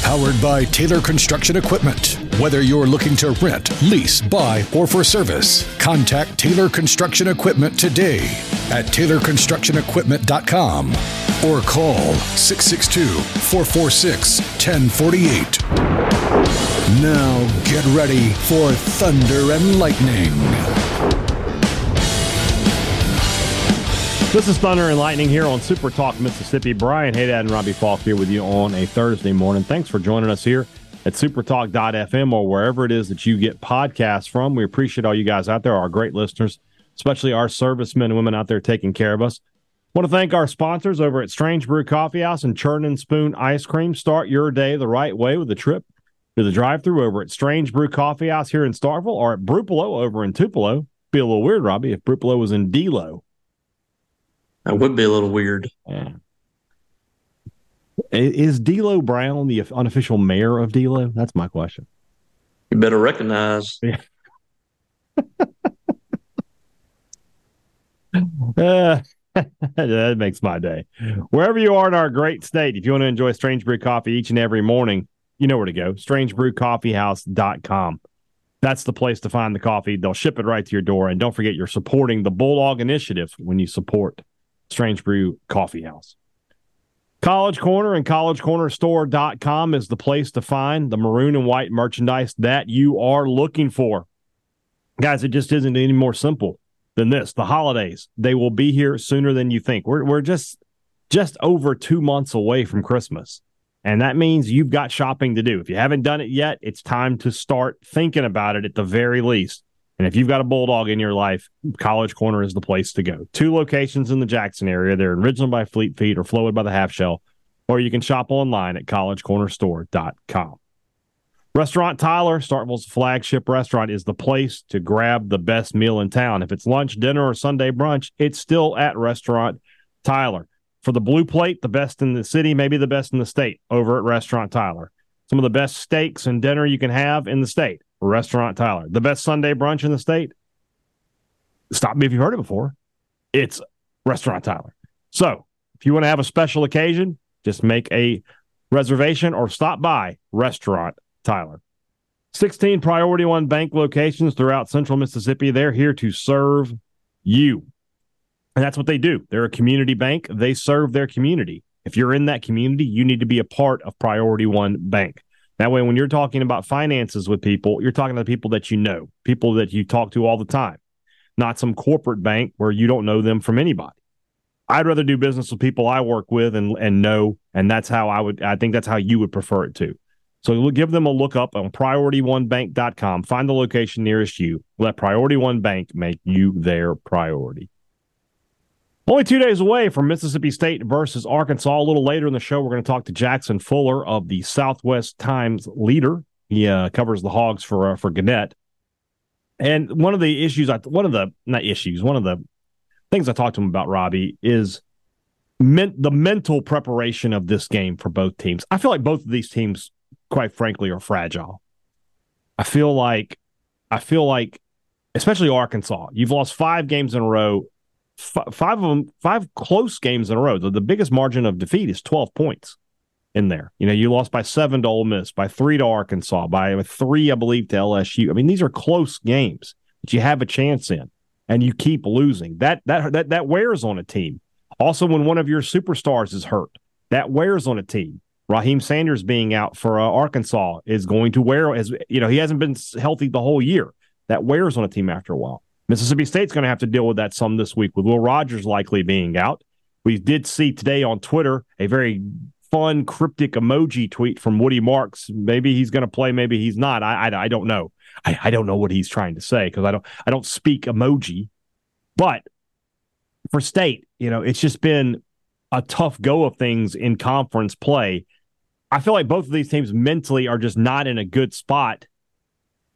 Powered by Taylor Construction Equipment. Whether you're looking to rent, lease, buy, or for service, contact Taylor Construction Equipment today at TaylorConstructionEquipment.com or call 662 446 1048. Now get ready for Thunder and Lightning. This is Thunder and Lightning here on Super Talk Mississippi. Brian Hadad and Robbie Faulk here with you on a Thursday morning. Thanks for joining us here at supertalk.fm or wherever it is that you get podcasts from. We appreciate all you guys out there, our great listeners, especially our servicemen and women out there taking care of us. Want to thank our sponsors over at Strange Brew Coffee House and Churn and Spoon Ice Cream. Start your day the right way with a trip to the drive-through over at Strange Brew Coffee House here in Starkville or at Brupolo over in Tupelo. Be a little weird, Robbie, if Brupolo was in D'Lo. That would be a little weird. Yeah. Is D'Lo Brown the unofficial mayor of D'Lo? That's my question. You better recognize. Yeah. uh, that makes my day. Wherever you are in our great state, if you want to enjoy Strange Brew coffee each and every morning, you know where to go. StrangeBrewCoffeehouse.com. That's the place to find the coffee. They'll ship it right to your door. And don't forget, you're supporting the Bulldog Initiative when you support Strange Brew Coffee House. College Corner and collegecornerstore.com is the place to find the maroon and white merchandise that you are looking for. Guys, it just isn't any more simple than this. The holidays, they will be here sooner than you think. We're, we're just just over two months away from Christmas. And that means you've got shopping to do. If you haven't done it yet, it's time to start thinking about it at the very least. And if you've got a bulldog in your life, College Corner is the place to go. Two locations in the Jackson area. They're in Ridgeland by Fleet Feet or Flowood by the Half Shell, or you can shop online at collegecornerstore.com. Restaurant Tyler, Starkville's flagship restaurant, is the place to grab the best meal in town. If it's lunch, dinner, or Sunday brunch, it's still at Restaurant Tyler. For the blue plate, the best in the city, maybe the best in the state, over at Restaurant Tyler. Some of the best steaks and dinner you can have in the state, Restaurant Tyler. The best Sunday brunch in the state? Stop me if you've heard it before. It's Restaurant Tyler. So if you want to have a special occasion, just make a reservation or stop by Restaurant Tyler. 16 Priority One Bank locations throughout central Mississippi. They're here to serve you. And that's what they do. They're a community bank. They serve their community. If you're in that community, you need to be a part of Priority One Bank. That way, when you're talking about finances with people, you're talking to people that you know, people that you talk to all the time, not some corporate bank where you don't know them from anybody. I'd rather do business with people I work with and, and know, and that's how I would, I think that's how you would prefer it too. So give them a look up on priorityonebank.com. Find the location nearest you. Let Priority One Bank make you their priority. Only two days away from Mississippi State versus Arkansas. A little later in the show, we're going to talk to Jackson Fuller of the Southwest Times Leader. He uh, covers the Hogs for uh, for Gannett. And one of the issues, I one of the not issues, one of the things I talked to him about, Robbie, is men, the mental preparation of this game for both teams. I feel like both of these teams, quite frankly, are fragile. I feel like, I feel like, especially Arkansas, you've lost five games in a row f- five of them, five close games in a row. The, the biggest margin of defeat is 12 points in there. You know, you lost by seven to Ole Miss, by three to Arkansas, by three, I believe, to LSU. I mean, these are close games that you have a chance in, and you keep losing. That that that that wears on a team. Also, when one of your superstars is hurt, that wears on a team. Raheim Sanders being out for uh, Arkansas is going to wear as you know he hasn't been healthy the whole year. That wears on a team after a while. Mississippi State's going to have to deal with that some this week with Will Rogers likely being out. We did see today on Twitter a very fun cryptic emoji tweet from Woody Marks. Maybe he's going to play, maybe he's not. I I, I don't know. I, I don't know what he's trying to say because I don't I don't speak emoji. But for State, you know, it's just been a tough go of things in conference play. I feel like both of these teams mentally are just not in a good spot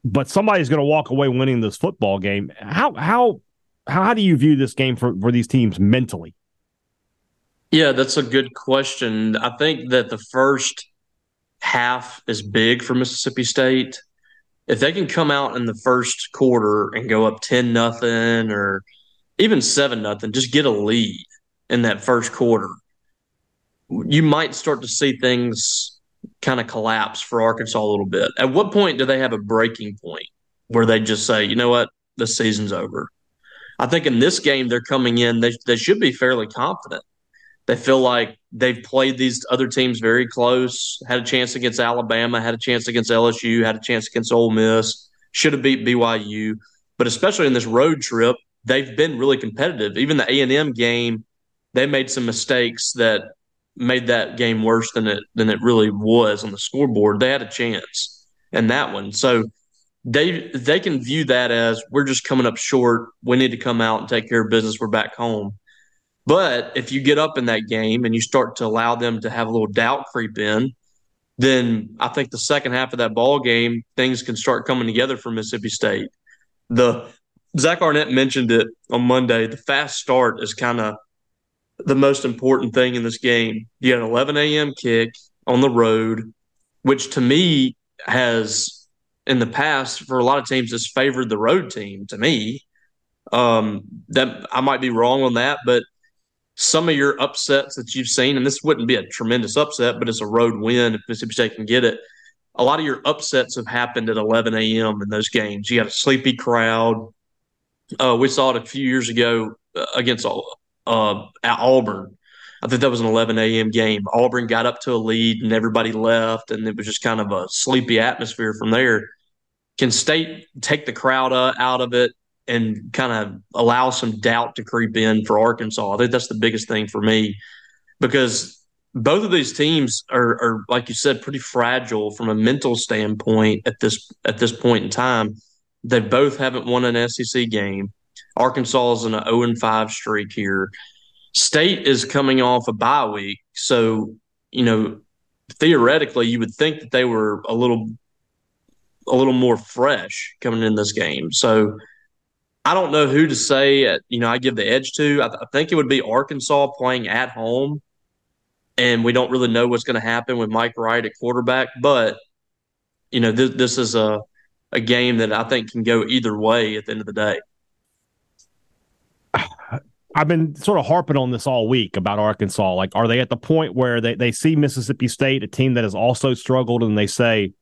but somebody's going to walk away winning this football game. How how how do you view this game for, for these teams mentally? Yeah, that's a good question. I think that the first half is big for Mississippi State. If they can come out in the first quarter and go up 10 nothing or even 7 nothing, just get a lead in that first quarter, you might start to see things kind of collapse for Arkansas a little bit. At what point do they have a breaking point where they just say, you know what, the season's over? I think in this game they're coming in, they, they should be fairly confident. They feel like they've played these other teams very close, had a chance against Alabama, had a chance against LSU, had a chance against Ole Miss, should have beat BYU. But especially in this road trip, they've been really competitive. Even the A&M game, they made some mistakes that made that game worse than it than it really was on the scoreboard. They had a chance in that one. So they they can view that as we're just coming up short. We need to come out and take care of business. We're back home. But if you get up in that game and you start to allow them to have a little doubt creep in, then I think the second half of that ball game, things can start coming together for Mississippi State. The Zach Arnett mentioned it on Monday. The fast start is kind of the most important thing in this game. You had an 11 a.m. kick on the road, which to me has in the past for a lot of teams has favored the road team to me. Um, that I might be wrong on that, but some of your upsets that you've seen, and this wouldn't be a tremendous upset, but it's a road win if Mississippi State can get it. A lot of your upsets have happened at 11 a.m. in those games. You got a sleepy crowd. Uh, we saw it a few years ago uh, against uh, at Auburn. I think that was an 11 a.m. game. Auburn got up to a lead and everybody left, and it was just kind of a sleepy atmosphere from there. Can State take the crowd uh, out of it and kind of allow some doubt to creep in for Arkansas? I think that's the biggest thing for me because both of these teams are, are, like you said, pretty fragile from a mental standpoint at this at this point in time. They both haven't won an SEC game. Arkansas is in an 0 5 streak here. State is coming off a bye week. So, you know, theoretically, you would think that they were a little a little more fresh coming in this game. So I don't know who to say. You know, I give the edge to. I, th- I think it would be Arkansas playing at home, and we don't really know what's going to happen with Mike Wright at quarterback. But you know, this, this is a a game that I think can go either way at the end of the day. I've been sort of harping on this all week about Arkansas. Like, are they at the point where they, they see Mississippi State, a team that has also struggled, and they say,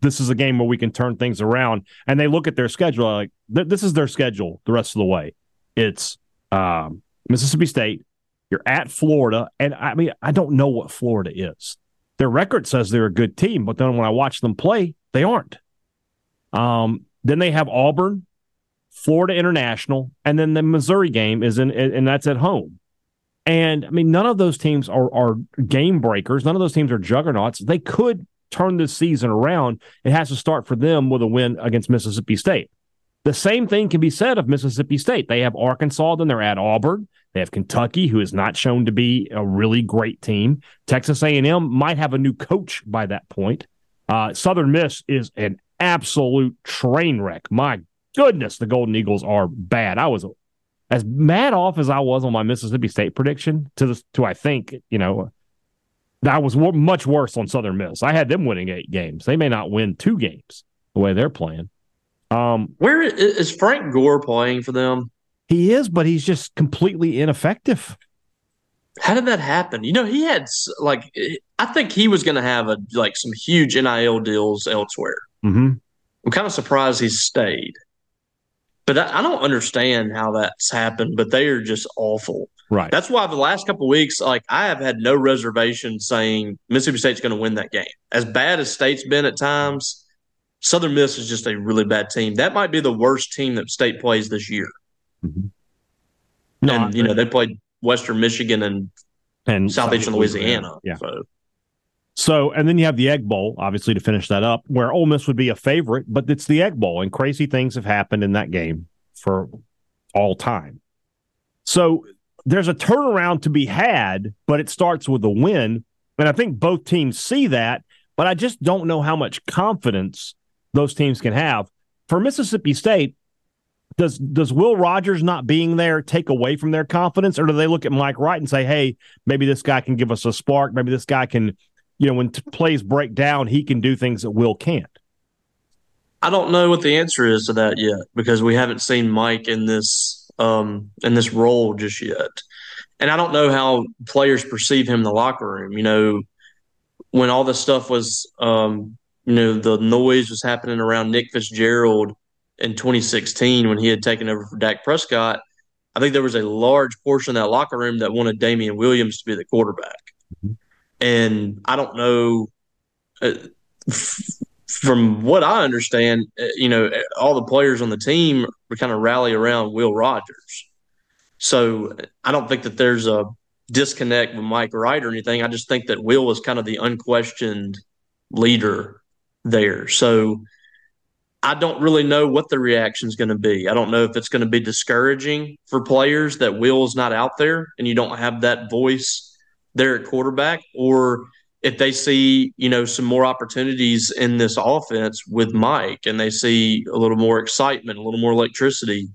this is a game where we can turn things around. And they look at their schedule like th- this is their schedule the rest of the way. It's um, Mississippi State. You're at Florida, and I mean I don't know what Florida is. Their record says they're a good team, but then when I watch them play, they aren't. Um, then they have Auburn, Florida International, and then the Missouri game is in, and that's at home. And I mean, none of those teams are, are game breakers. None of those teams are juggernauts. They could turn this season around, it has to start for them with a win against Mississippi State. The same thing can be said of Mississippi State. They have Arkansas, then they're at Auburn. They have Kentucky, who is not shown to be a really great team. Texas A&M might have a new coach by that point. Uh, Southern Miss is an absolute train wreck. My goodness, the Golden Eagles are bad. I was as mad off as I was on my Mississippi State prediction to this, to I think you know that was much worse on Southern Miss. I had them winning eight games. They may not win two games the way they're playing. Um, Where is Frank Gore playing for them? He is, but he's just completely ineffective. How did that happen? You know, he had like I think he was going to have a like some huge NIL deals elsewhere. Mm-hmm. I'm kind of surprised he stayed, but I, I don't understand how that's happened. But they are just awful. Right. That's why the last couple weeks, like I have had no reservation saying Mississippi State's going to win that game. As bad as State's been at times, Southern Miss is just a really bad team. That might be the worst team that State plays this year. Mm-hmm. No, and you know they played Western Michigan and and Southeastern Louisiana. Louisiana. Yeah. So. So, and then you have the Egg Bowl, obviously, to finish that up, where Ole Miss would be a favorite, but it's the Egg Bowl, and crazy things have happened in that game for all time. So there's a turnaround to be had, but it starts with a win. And I think both teams see that, but I just don't know how much confidence those teams can have. For Mississippi State, does does Will Rogers not being there take away from their confidence, or do they look at Mike Wright and say, "Hey, maybe this guy can give us a spark. Maybe this guy can, you know, when t- plays break down, he can do things that Will can't." I don't know what the answer is to that yet because we haven't seen Mike in this um, in this role just yet, and I don't know how players perceive him in the locker room. You know, when all this stuff was, um, you know, the noise was happening around Nick Fitzgerald in 2016 when he had taken over for Dak Prescott, I think there was a large portion of that locker room that wanted Damian Williams to be the quarterback. Mm-hmm. And I don't know. Uh, f- from what I understand, uh, you know, all the players on the team kind of rally around Will Rogers. So I don't think that there's a disconnect with Mike Wright or anything. I just think that Will was kind of the unquestioned leader there. So I don't really know what the reaction is going to be. I don't know if it's going to be discouraging for players that Will's not out there and you don't have that voice there at quarterback, or if they see, you know, some more opportunities in this offense with Mike and they see a little more excitement, a little more electricity.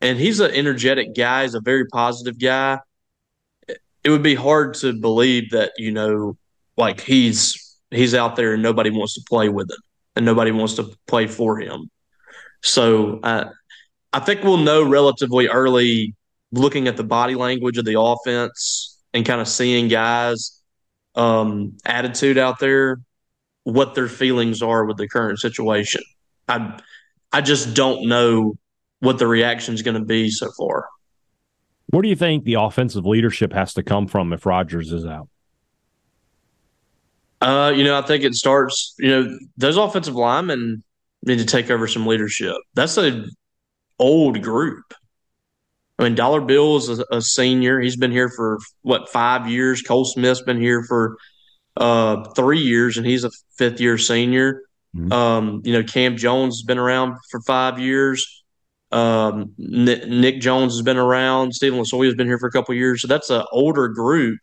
And he's an energetic guy, he's a very positive guy. It would be hard to believe that, you know, like he's he's out there and nobody wants to play with him and nobody wants to play for him. So uh, I think we'll know relatively early, looking at the body language of the offense and kind of seeing guys' um, attitude out there, what their feelings are with the current situation. I I just don't know what the reaction is going to be so far. Where do you think the offensive leadership has to come from if Rogers is out? Uh, you know, I think it starts. You know, those offensive linemen need to take over some leadership. That's a old group. I mean, Dollar Bill is a, a senior. He's been here for what five years. Cole Smith's been here for uh, three years, and he's a fifth year senior. Mm-hmm. Um, you know, Cam Jones has been around for five years. Um, Nick, Nick, Jones has been around. Stephen Losoya has been here for a couple years. So that's an older group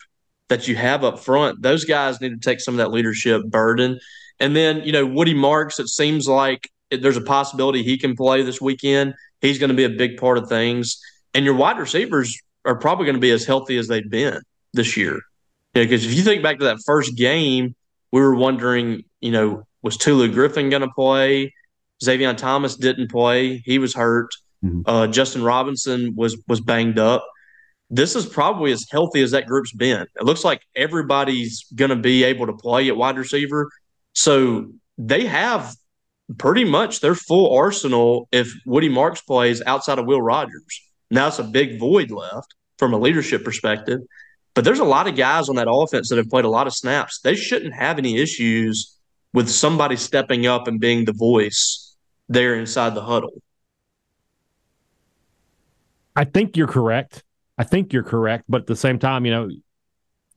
that you have up front, those guys need to take some of that leadership burden. And then, you know, Woody Marks, it seems like there's a possibility he can play this weekend. He's going to be a big part of things. And your wide receivers are probably going to be as healthy as they've been this year. Because if you think back to that first game, we were wondering, you know, was Tulu Griffin going to play? Zavion Thomas didn't play; he was hurt. Mm-hmm. Uh, Justin Robinson was was banged up this is probably as healthy as that group's been. It looks like everybody's going to be able to play at wide receiver. So they have pretty much their full arsenal if Woody Marks plays outside of Will Rogers. Now it's a big void left from a leadership perspective. But there's a lot of guys on that offense that have played a lot of snaps. They shouldn't have any issues with somebody stepping up and being the voice there inside the huddle. I think you're correct. I think you're correct, but at the same time, you know,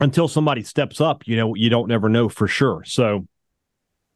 until somebody steps up, you know, you don't never know for sure. So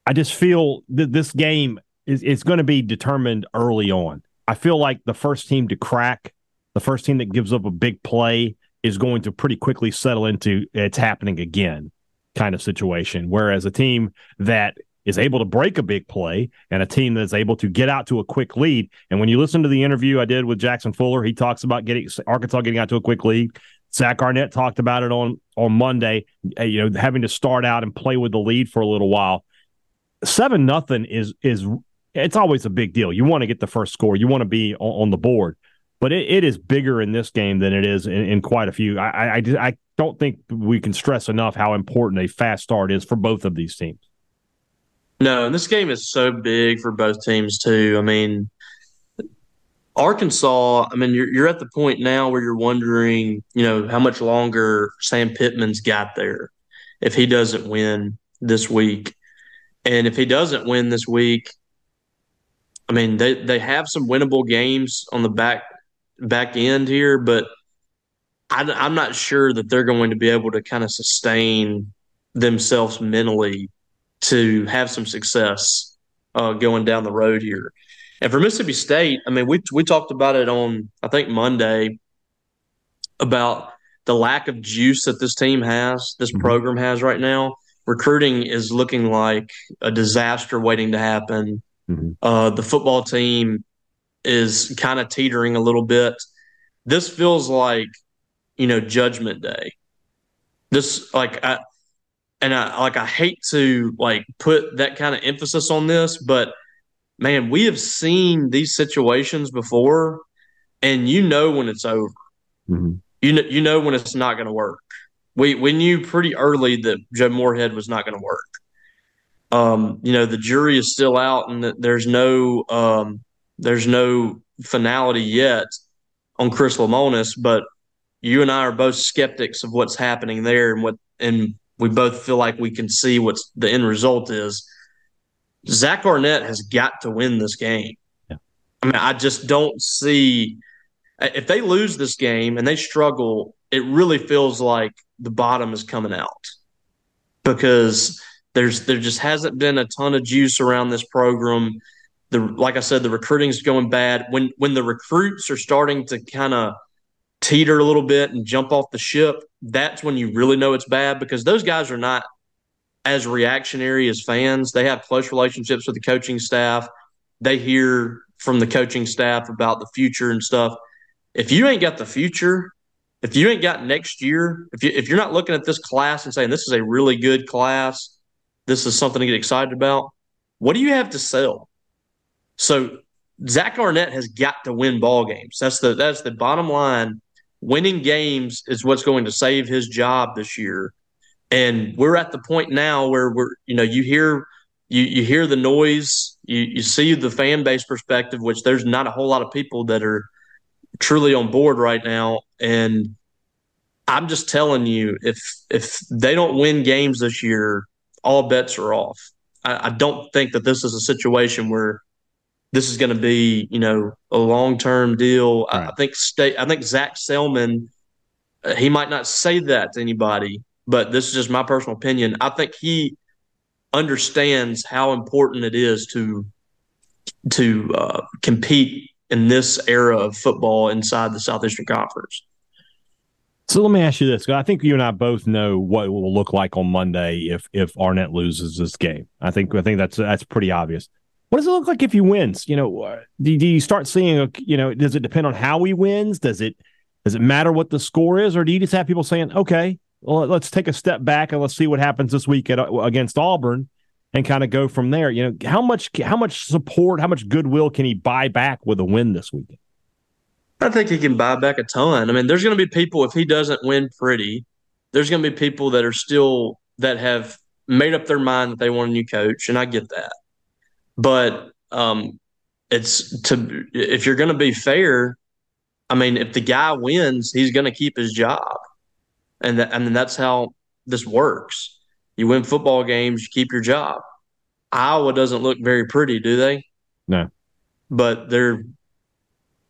I just feel that this game is going to be determined early on. I feel like the first team to crack, the first team that gives up a big play is going to pretty quickly settle into it's happening again kind of situation. Whereas a team that is able to break a big play and a team that's able to get out to a quick lead. And when you listen to the interview I did with Jackson Fuller, he talks about getting Arkansas getting out to a quick lead. Zach Arnett talked about it on on Monday. Uh, you know, having to start out and play with the lead for a little while. Seven nothing is is it's always a big deal. You want to get the first score. You want to be on, on the board, but it, it is bigger in this game than it is in, in quite a few. I, I I don't think we can stress enough how important a fast start is for both of these teams. No, and this game is so big for both teams too. I mean, Arkansas. I mean, you're you're at the point now where you're wondering, you know, how much longer Sam Pittman's got there if he doesn't win this week, and if he doesn't win this week, I mean, they they have some winnable games on the back back end here, but I, I'm not sure that they're going to be able to kind of sustain themselves mentally to have some success uh, going down the road here. And for Mississippi State, I mean, we we talked about it on I think Monday about the lack of juice that this team has, this mm-hmm. program has right now. Recruiting is looking like a disaster waiting to happen. Mm-hmm. Uh, the football team is kind of teetering a little bit. This feels like, you know, Judgment Day. This like I and I like I hate to like put that kind of emphasis on this, but man, we have seen these situations before, and you know when it's over. Mm-hmm. You know, you know when it's not going to work. We we knew pretty early that Joe Moorhead was not going to work. Um, you know, the jury is still out, and there's no um, there's no finality yet on Chris Lemonis, but you and I are both skeptics of what's happening there, and what and we both feel like we can see what's the end result is. Zach Arnett has got to win this game. Yeah. I mean, I just don't see if they lose this game and they struggle, it really feels like the bottom is coming out because there's there just hasn't been a ton of juice around this program. The like I said, the recruiting is going bad. When when the recruits are starting to kind of teeter a little bit and jump off the ship, that's when you really know it's bad because those guys are not as reactionary as fans. They have close relationships with the coaching staff. They hear from the coaching staff about the future and stuff. If you ain't got the future, if you ain't got next year, if you if you're not looking at this class and saying this is a really good class, this is something to get excited about, what do you have to sell? So Zach Arnett has got to win ball games. That's the that's the bottom line. Winning games is what's going to save his job this year. And we're at the point now where we're, you know, you hear you you hear the noise, you you see the fan base perspective, which there's not a whole lot of people that are truly on board right now. And I'm just telling you, if if they don't win games this year, all bets are off. I, I don't think that this is a situation where this is going to be, you know, a long term deal. Right. I, I, think state. I think Zac Selmon, uh, he might not say that to anybody, but this is just my personal opinion. I think he understands how important it is to to uh, compete in this era of football inside the Southeastern Conference. So let me ask you this: I think you and I both know what it will look like on Monday if if Arnett loses this game. I think I think that's that's pretty obvious. What does it look like if he wins? You know, uh, do, do you start seeing? You know, does it depend on how he wins? Does it does it matter what the score is, or do you just have people saying, "Okay, well, let's take a step back and let's see what happens this week at, uh, against Auburn," and kind of go from there? You know, how much how much support, how much goodwill can he buy back with a win this weekend? I think he can buy back a ton. I mean, there's going to be people if he doesn't win pretty. There's going to be people that are still that have made up their mind that they want a new coach, and I get that. But um, it's to if you're going to be fair. I mean, if the guy wins, he's going to keep his job, and mean that's how this works. You win football games, you keep your job. Iowa doesn't look very pretty, do they? No. But they're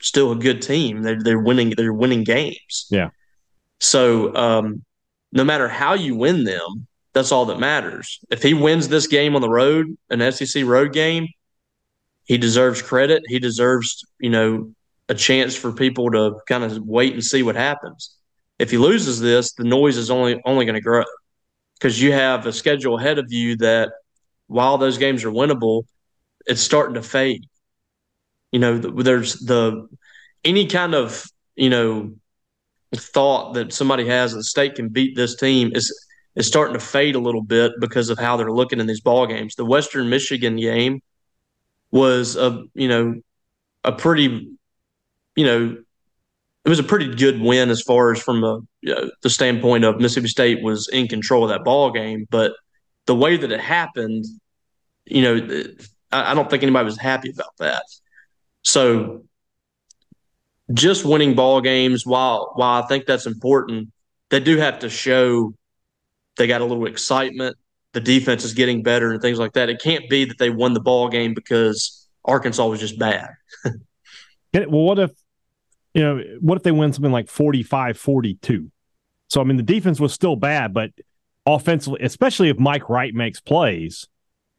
still a good team. They're they're winning they're winning games. Yeah. So um, no matter how you win them, that's all that matters. If he wins this game on the road, an SEC road game, he deserves credit. He deserves, you know, a chance for people to kind of wait and see what happens. If he loses this, the noise is only only going to grow because you have a schedule ahead of you that while those games are winnable, it's starting to fade. You know, there's the any kind of you know thought that somebody has that the state can beat this team is is starting to fade a little bit because of how they're looking in these ball games. The Western Michigan game was a you know a pretty you know it was a pretty good win as far as from the you know, the standpoint of Mississippi State was in control of that ball game, but the way that it happened, you know, I, I don't think anybody was happy about that. So just winning ball games, while while I think that's important, they do have to show they got a little excitement. The defense is getting better and things like that. It can't be that they won the ball game because Arkansas was just bad. well, what if you know, what if they win something like 45 42? So, I mean, the defense was still bad, but offensively, especially if Mike Wright makes plays,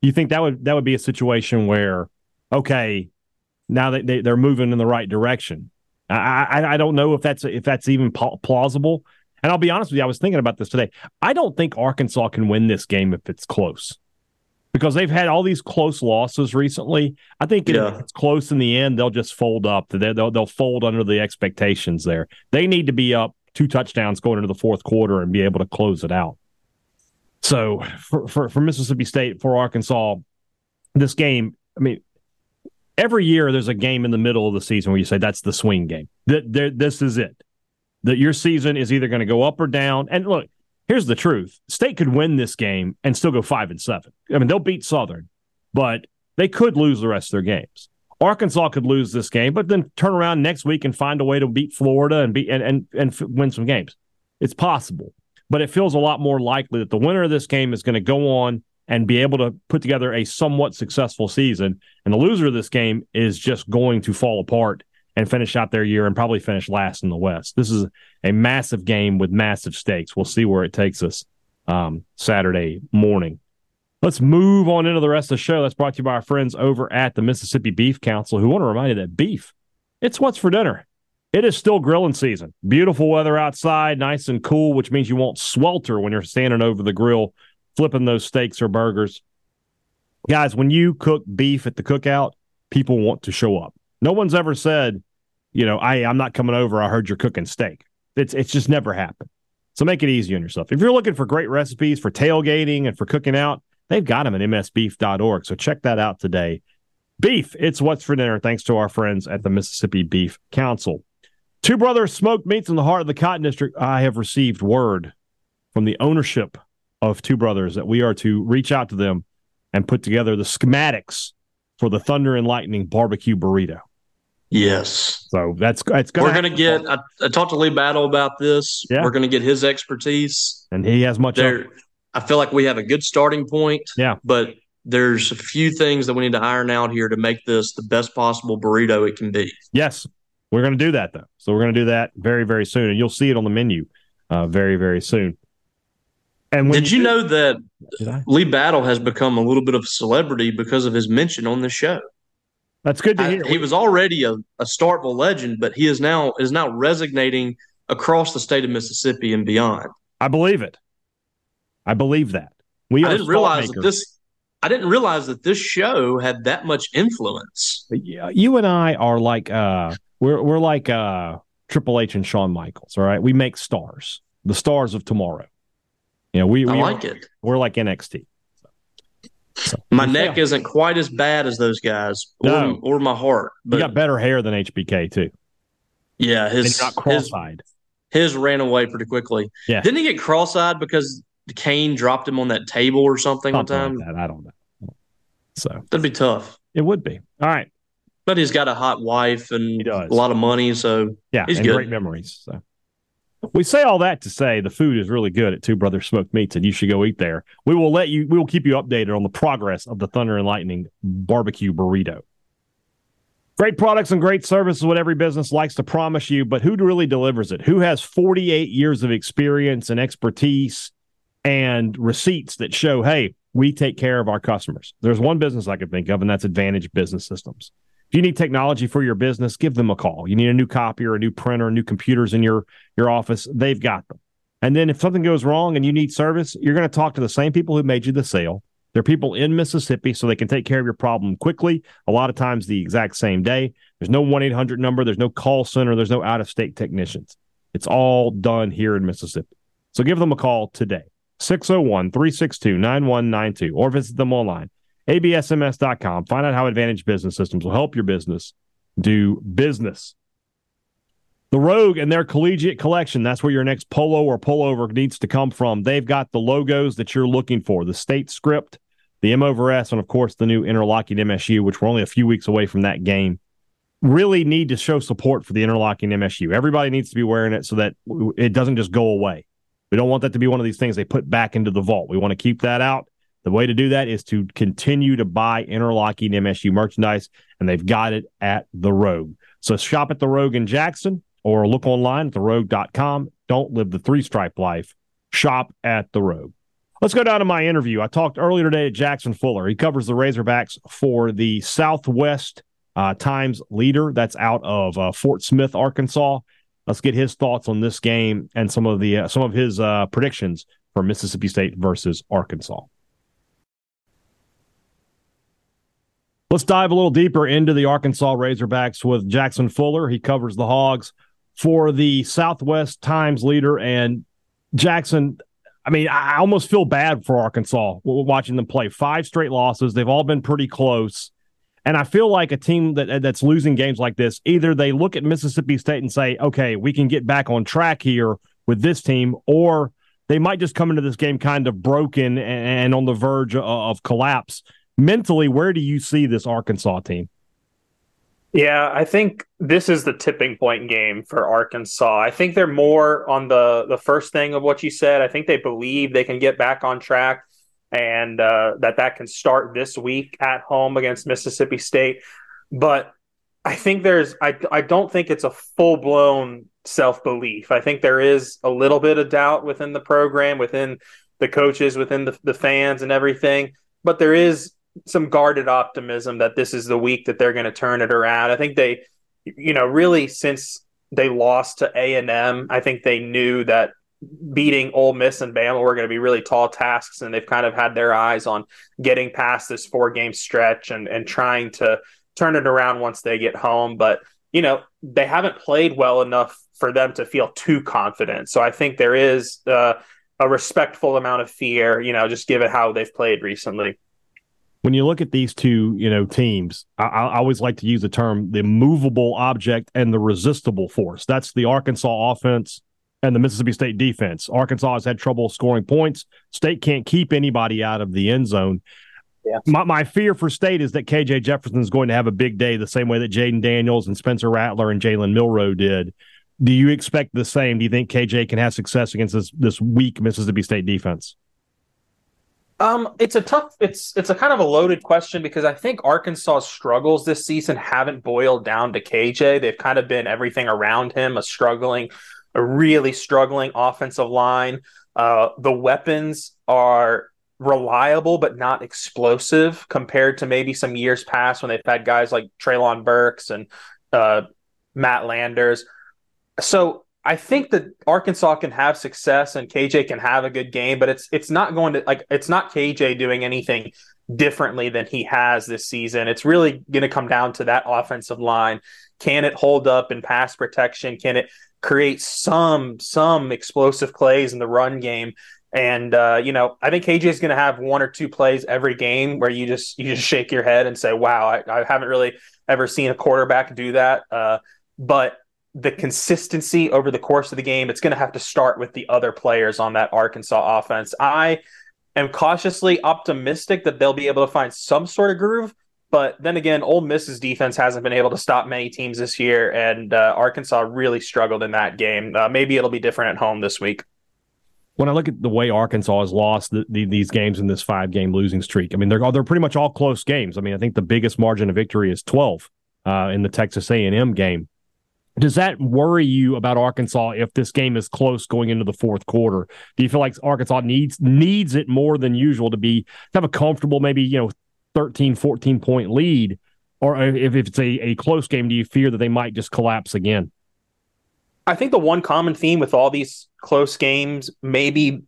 you think that would that would be a situation where, okay, now that they, they're moving in the right direction. I, I, I don't know if that's if that's even plausible. And I'll be honest with you, I was thinking about this today. I don't think Arkansas can win this game if it's close. because they've had all these close losses recently. I think yeah. if it's close in the end, they'll just fold up. They'll, they'll fold under the expectations there. They need to be up two touchdowns going into the fourth quarter and be able to close it out. So for, for, for Mississippi State, for Arkansas, this game, I mean, every year there's a game in the middle of the season where you say that's the swing game. That this is it. That your season is either going to go up or down. And look, here's the truth: State could win this game and still go five and seven. I mean, they'll beat Southern, but they could lose the rest of their games. Arkansas could lose this game, but then turn around next week and find a way to beat Florida and beat and and, and win some games. It's possible, but it feels a lot more likely that the winner of this game is going to go on and be able to put together a somewhat successful season. And the loser of this game is just going to fall apart and finish out their year and probably finish last in the West. This is a massive game with massive stakes. We'll see where it takes us um, Saturday morning. Let's move on into the rest of the show. That's brought to you by our friends over at the Mississippi Beef Council, who want to remind you that beef, it's what's for dinner. It is still grilling season. Beautiful weather outside, nice and cool, which means you won't swelter when you're standing over the grill flipping those steaks or burgers. Guys, when you cook beef at the cookout, people want to show up. No one's ever said, you know, I I'm not coming over. I heard you're cooking steak. It's it's just never happened. So make it easy on yourself. If you're looking for great recipes for tailgating and for cooking out, they've got them at msbeef.org. So check that out today. Beef, it's what's for dinner, thanks to our friends at the Mississippi Beef Council. Two Brothers Smoked Meats in the heart of the Cotton District. I have received word from the ownership of Two Brothers that we are to reach out to them and put together the schematics for the Thunder and Lightning barbecue burrito. Yes. So that's it's gonna We're going to get. I, I, talked to Lee Battle about this. Yeah. We're going to get his expertise, and he has much. There, I feel like we have a good starting point. Yeah. But there's a few things that we need to iron out here to make this the best possible burrito it can be. Yes, we're going to do that though. So we're going to do that very very soon, and you'll see it on the menu uh, very very soon. And did you, you know that Lee Battle has become a little bit of a celebrity because of his mention on the show? That's good to hear. I, he was already a, a Starkville legend, but he is now is now resonating across the state of Mississippi and beyond. I believe it. I believe that. We I didn't realize that this. I didn't realize that this show had that much influence. Yeah, you and I are like uh, we're we're like uh, Triple H and Shawn Michaels. All right, we make stars, the stars of tomorrow. You know, we, we I like are, it. We're like NXT. So, my neck fail. isn't quite as bad as those guys, or, no. or my heart. But you got better hair than HBK too. Yeah, his not cross-eyed. His, his, ran away pretty quickly. Yeah, didn't he get cross-eyed because Kane dropped him on that table or something, something one time? Like that. I don't know. So that'd be tough. It would be. All right, but he's got a hot wife and a lot of money, so yeah, he's good. Great memories. So we say all that to say the food is really good at Two Brothers Smoked Meats, and you should go eat there. We will let you. We will keep you updated on the progress of the Thunder and Lightning barbecue burrito. Great products and great services, what every business likes to promise you, but who really delivers it? Who has 48 years of experience and expertise and receipts that show, hey, we take care of our customers? There's one business I can think of, and that's Advantage Business Systems. If you need technology for your business, give them a call. You need a new copier, a new printer, new computers in your your office, they've got them. And then if something goes wrong and you need service, you're going to talk to the same people who made you the sale. They're people in Mississippi, so they can take care of your problem quickly. A lot of times, the exact same day. There's no 1 800 number, there's no call center, there's no out of state technicians. It's all done here in Mississippi. So give them a call today, 601 362 9192, or visit them online absms.com. Find out how Advantage Business Systems will help your business do business. The Rogue and their collegiate collection, that's where your next polo or pullover needs to come from. They've got the logos that you're looking for the state script, the M over S, and of course the new interlocking MSU, which we're only a few weeks away from that game. Really need to show support for the interlocking MSU. Everybody needs to be wearing it so that it doesn't just go away. We don't want that to be one of these things they put back into the vault. We want to keep that out the way to do that is to continue to buy interlocking MSU merchandise, and they've got it at The Rogue. So shop at The Rogue in Jackson or look online at therogue.com. Don't live the three stripe life. Shop at The Rogue. Let's go down to my interview. I talked earlier today to Jackson Fuller. He covers the Razorbacks for the Southwest uh, Times Leader. That's out of uh, Fort Smith, Arkansas. Let's get his thoughts on this game and some of the uh, some of his uh, predictions for Mississippi State versus Arkansas. Let's dive a little deeper into the Arkansas Razorbacks with Jackson Fuller. He covers the Hogs for the Southwest Times leader. And Jackson, I mean, I almost feel bad for Arkansas watching them play. Five straight losses. They've all been pretty close. And I feel like a team that that's losing games like this, either they look at Mississippi State and say, okay, we can get back on track here with this team, or they might just come into this game kind of broken and on the verge of collapse mentally, where do you see this Arkansas team? Yeah, I think this is the tipping point game for Arkansas. I think they're more on the the first thing of what you said. I think they believe they can get back on track and uh, that that can start this week at home against Mississippi State. But I think there's I I don't think it's a full blown self belief. I think there is a little bit of doubt within the program, within the coaches, within the, the fans, and everything. But there is some guarded optimism that this is the week that they're going to turn it around. I think they, you know, really since they lost to A and M, I think they knew that beating Ole Miss and Bama were going to be really tall tasks, and they've kind of had their eyes on getting past this four game stretch and and trying to turn it around once they get home. But you know, they haven't played well enough for them to feel too confident. So I think there is uh, a respectful amount of fear, you know, just given how they've played recently when you look at these two, you know, teams, I, I, always like to use the term the movable object and the resistible force. That's the Arkansas offense and the Mississippi State defense. Arkansas has had trouble scoring points. State can't keep anybody out of the end zone. Yeah. My, my fear for State is that KJ Jefferson is going to have a big day the same way that Jayden Daniels and Spencer Rattler and Jalen Milroe did. Do you expect the same? Do you think KJ can have success against this this weak Mississippi State defense? Um, it's a tough. It's it's a kind of a loaded question because I think Arkansas's struggles this season haven't boiled down to KJ. They've kind of been everything around him, a struggling, a really struggling offensive line. Uh, the weapons are reliable but not explosive compared to maybe some years past when they've had guys like Treylon Burks and uh, Matt Landers. So I think that Arkansas can have success and KJ can have a good game, but it's it's not going to like it's not KJ doing anything differently than he has this season. It's really going to come down to that offensive line. Can it hold up in pass protection? Can it create some some explosive plays in the run game? And uh, you know, I think KJ is going to have one or two plays every game where you just you just shake your head and say, "Wow, I, I haven't really ever seen a quarterback do that." Uh, but the consistency over the course of the game, it's going to have to start with the other players on that Arkansas offense. I am cautiously optimistic that they'll be able to find some sort of groove. But then again, Ole Miss's defense hasn't been able to stop many teams this year, and uh, Arkansas really struggled in that game. Uh, maybe it'll be different at home this week. When I look at the way Arkansas has lost the, the, these games in this five game losing streak, I mean they're they're pretty much all close games. I mean I think the biggest margin of victory is twelve uh, in the Texas A and M game. Does that worry you about Arkansas if this game is close going into the fourth quarter? Do you feel like Arkansas needs needs it more than usual to be have a comfortable maybe, you know, 13, 14 point lead? Or if, if it's a, a close game, do you fear that they might just collapse again? I think the one common theme with all these close games, maybe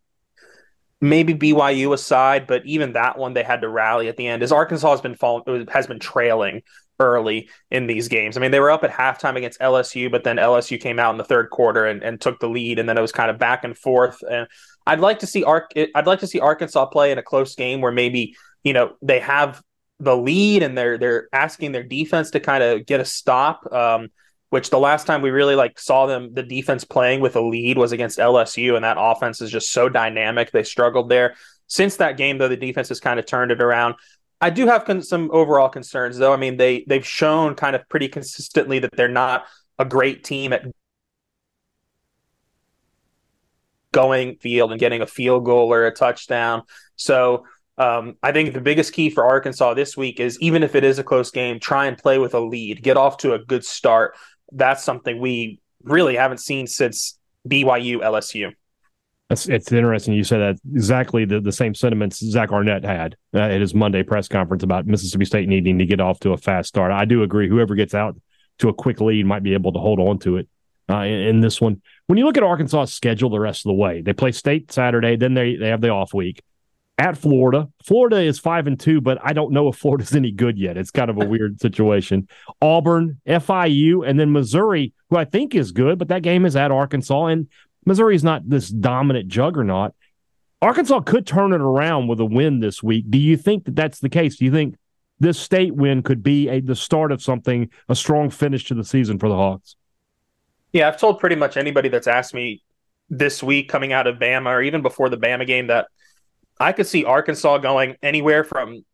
maybe BYU aside, but even that one they had to rally at the end. Is Arkansas has been fall, has been trailing early in these games. I mean, they were up at halftime against LSU, but then LSU came out in the third quarter and, and took the lead, and then it was kind of back and forth. And I'd like to see Ark. I'd like to see Arkansas play in a close game where maybe you know they have the lead and they're they're asking their defense to kind of get a stop. Um, which the last time we really like saw them the defense playing with a lead was against LSU, and that offense is just so dynamic. They struggled there. Since that game, though, the defense has kind of turned it around. I do have con- some overall concerns, though. I mean, they they've shown kind of pretty consistently that they're not a great team at going field and getting a field goal or a touchdown. So um, I think the biggest key for Arkansas this week is even if it is a close game, try and play with a lead, get off to a good start. That's something we really haven't seen since BYU LSU. It's, it's interesting you said that exactly the, the same sentiments Zach Arnett had uh, at his Monday press conference about Mississippi State needing to get off to a fast start. I do agree. Whoever gets out to a quick lead might be able to hold on to it uh, in, in, this one. When you look at Arkansas' schedule the rest of the way, they play State Saturday, then they, they have the off week. at Florida. Florida is five and two, but I don't know if Florida's any good yet. It's kind of a weird situation. Auburn, FIU, and then Missouri, who I think is good, but that game is at Arkansas, and Missouri is not this dominant juggernaut. Arkansas could turn it around with a win this week. Do you think that that's the case? Do you think this state win could be a, the start of something, a strong finish to the season for the Hogs? Yeah, I've told pretty much anybody that's asked me this week coming out of Bama or even before the Bama game that I could see Arkansas going anywhere from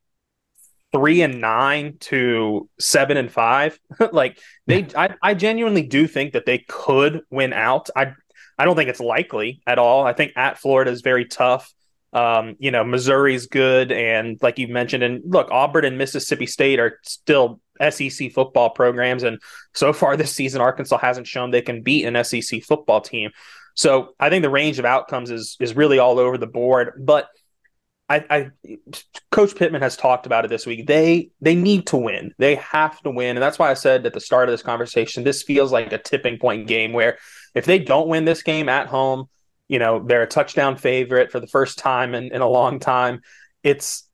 three and nine to seven and five. like they, I, I genuinely do think that they could win out. I, I don't think it's likely at all. I think at Florida is very tough. Um, you know, Missouri's good, and like you mentioned, and look, Auburn and Mississippi State are still SEC football programs, and so far this season, Arkansas hasn't shown they can beat an SEC football team. So I think the range of outcomes is is really all over the board, but I, I, Coach Pittman has talked about it this week. They they need to win. They have to win, and that's why I said at the start of this conversation, this feels like a tipping point game where if they don't win this game at home, you know they're a touchdown favorite for the first time in, in a long time. It's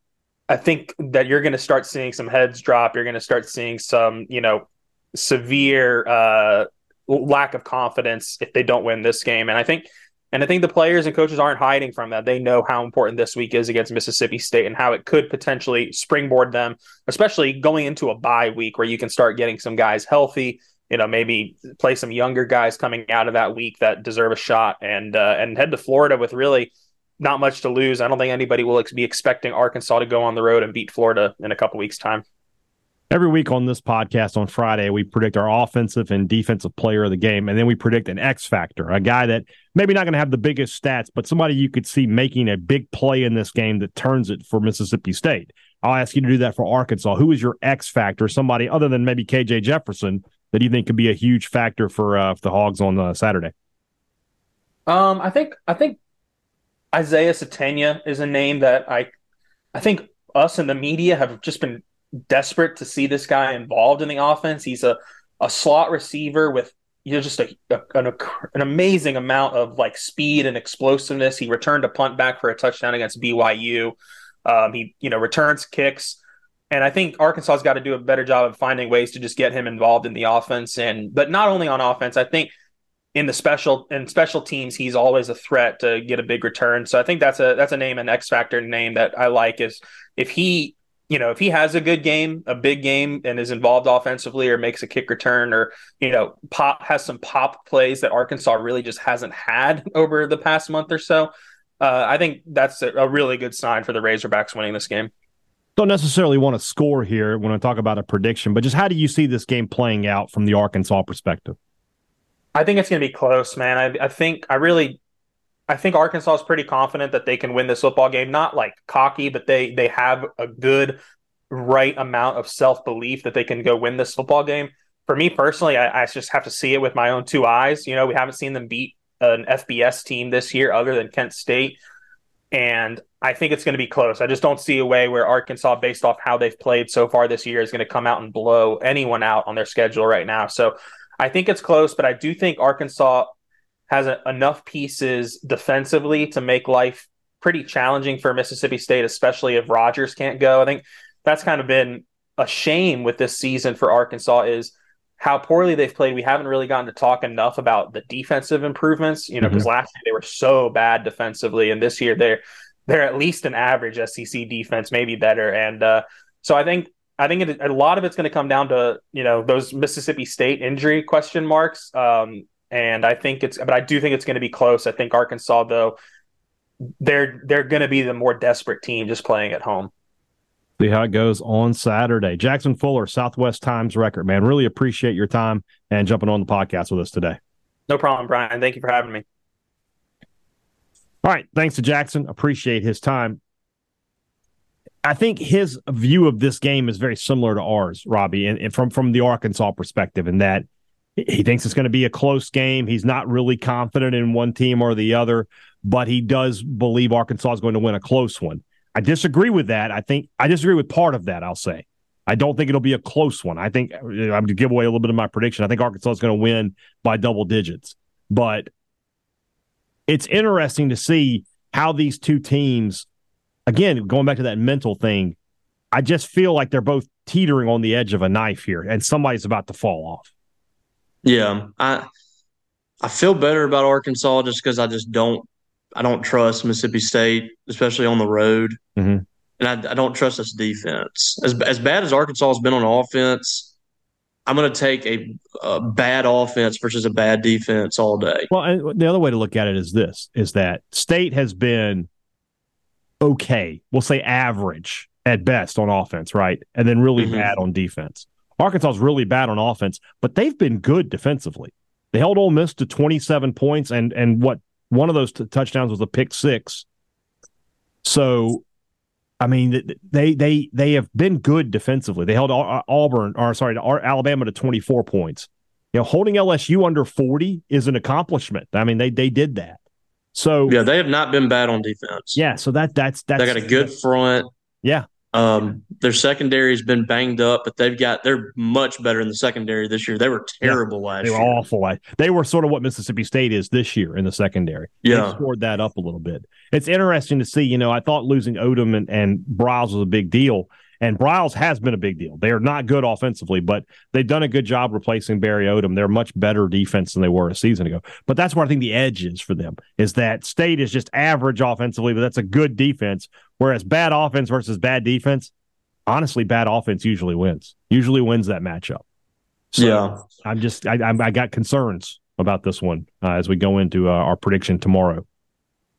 I think that you're going to start seeing some heads drop. You're going to start seeing some you know severe uh, lack of confidence if they don't win this game, and I think and I think the players and coaches aren't hiding from that. They know how important this week is against Mississippi State and how it could potentially springboard them, especially going into a bye week where you can start getting some guys healthy. You know, maybe play some younger guys coming out of that week that deserve a shot, and uh, and head to Florida with really not much to lose. I don't think anybody will be expecting Arkansas to go on the road and beat Florida in a couple weeks' time. Every week on this podcast on Friday, we predict our offensive and defensive player of the game, and then we predict an X factor, a guy that maybe not going to have the biggest stats, but somebody you could see making a big play in this game that turns it for Mississippi State. I'll ask you to do that for Arkansas. Who is your X factor? Somebody other than maybe KJ Jefferson that you think could be a huge factor for, uh, for the Hogs on uh, Saturday? Um, I think I think Isaiah Sategna is a name that I I think us in the media have just been desperate to see this guy involved in the offense. He's a, a slot receiver with you know just a, a an, an, amazing amount of like speed and explosiveness. He returned a punt back for a touchdown against BYU. Um, he you know returns kicks, and I think Arkansas's got to do a better job of finding ways to just get him involved in the offense. And but not only on offense, I think in the special in special teams, he's always a threat to get a big return. So I think that's a that's a name, an X factor name that I like. Is if he you know, if he has a good game, a big game, and is involved offensively or makes a kick return or, you know, pop has some pop plays that Arkansas really just hasn't had over the past month or so, uh, I think that's a, a really good sign for the Razorbacks winning this game. Don't necessarily want to score here when I talk about a prediction, but just how do you see this game playing out from the Arkansas perspective? I think it's going to be close, man. I, I think I really I think Arkansas is pretty confident that they can win this football game. Not like cocky, but they they have a good right amount of self belief that they can go win this football game. For me personally, I, I, just have to see it with my own two eyes. You know, we haven't seen them beat an FBS team this year other than Kent State. And I think it's going to be close. I just don't see a way where Arkansas, based off how they've played so far this year, is going to come out and blow anyone out on their schedule right now. So I think it's close, but I do think Arkansas has a, enough pieces defensively to make life pretty challenging for Mississippi State, especially if Rogers can't go. I think that's kind of been a shame with this season for Arkansas is how poorly they've played. We haven't really gotten to talk enough about the defensive improvements, you know, because mm-hmm. last year they were so bad defensively, and this year they're they're at least an average SEC defense, maybe better. And uh, so I think I think it, a lot of it's going to come down to you know those Mississippi State injury question marks. Um, and I think it's, but I do think it's going to be close. I think Arkansas, though, they're they're going to be the more desperate team just playing at home. See how it goes on Saturday. Jackson Fuller, Southwest Times record, man. Really appreciate your time and jumping on the podcast with us today. No problem, Brian. Thank you for having me. All right. Thanks to Jackson. Appreciate his time. I think his view of this game is very similar to ours, Robbie, and, and from from the Arkansas perspective, in that he thinks it's going to be a close game. He's not really confident in one team or the other, but he does believe Arkansas is going to win a close one. I disagree with that. I think I disagree with part of that. I'll say I don't think it'll be a close one. I think uh, I'm going to give away a little bit of my prediction. I think Arkansas is going to win by double digits, but it's interesting to see how these two teams again, going back to that mental thing, I just feel like they're both teetering on the edge of a knife here, and somebody's about to fall off. Yeah, I I feel better about Arkansas just because I just don't I don't trust Mississippi State, especially on the road, mm-hmm. and I, I, don't trust this defense. As as bad as Arkansas has been on offense, I'm going to take a, a, bad offense versus a bad defense all day. Well, the other way to look at it is this: is that State has been okay, we'll say average at best on offense, right, and then really mm-hmm. bad on defense. Arkansas is really bad on offense, but they've been good defensively. They held Ole Miss to 27 points, and and what one of those t- touchdowns was a pick six. So, I mean, they they they have been good defensively. They held Auburn, or sorry, Alabama to 24 points. You know, holding LSU under 40 is an accomplishment. I mean, they they did that. So yeah, they have not been bad on defense. Yeah, so that that's that's they got a good front. Yeah, um, their secondary has been banged up, but they've got they're much better in the secondary this year. They were terrible yeah, last they year. They were awful. They were sort of what Mississippi State is this year in the secondary. Yeah, they scored that up a little bit. It's interesting to see. You know, I thought losing Odom and, and Briles was a big deal, and Briles has been a big deal. They are not good offensively, but they've done a good job replacing Barry Odom. They're much better defense than they were a season ago. But that's where I think the edge is for them is that State is just average offensively, but that's a good defense. Whereas bad offense versus bad defense, honestly, bad offense usually wins. Usually wins that matchup. So yeah, I'm just I, I got concerns about this one uh, as we go into uh, our prediction tomorrow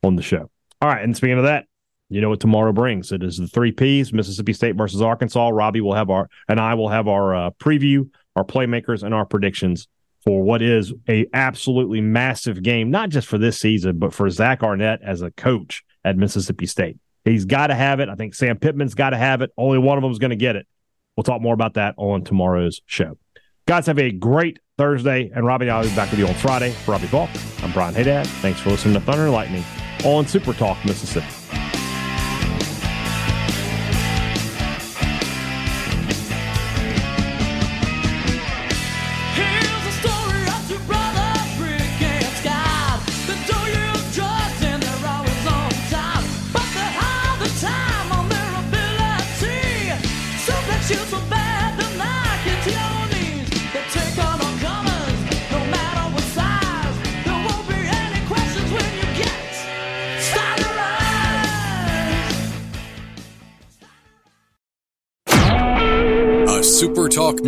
on the show. All right, and speaking of that, you know what tomorrow brings. It is the three Ps: Mississippi State versus Arkansas. Robbie will have our and I will have our uh, preview, our playmakers, and our predictions for what is a absolutely massive game, not just for this season, but for Zach Arnett as a coach at Mississippi State. He's got to have it. I think Sam Pittman's got to have it. Only one of them is going to get it. We'll talk more about that on tomorrow's show. Guys, have a great Thursday, and Robbie I will be back with you on Friday. For Robbie Faulk, I'm Brian Hadad. Thanks for listening to Thunder and Lightning on Super Talk Mississippi.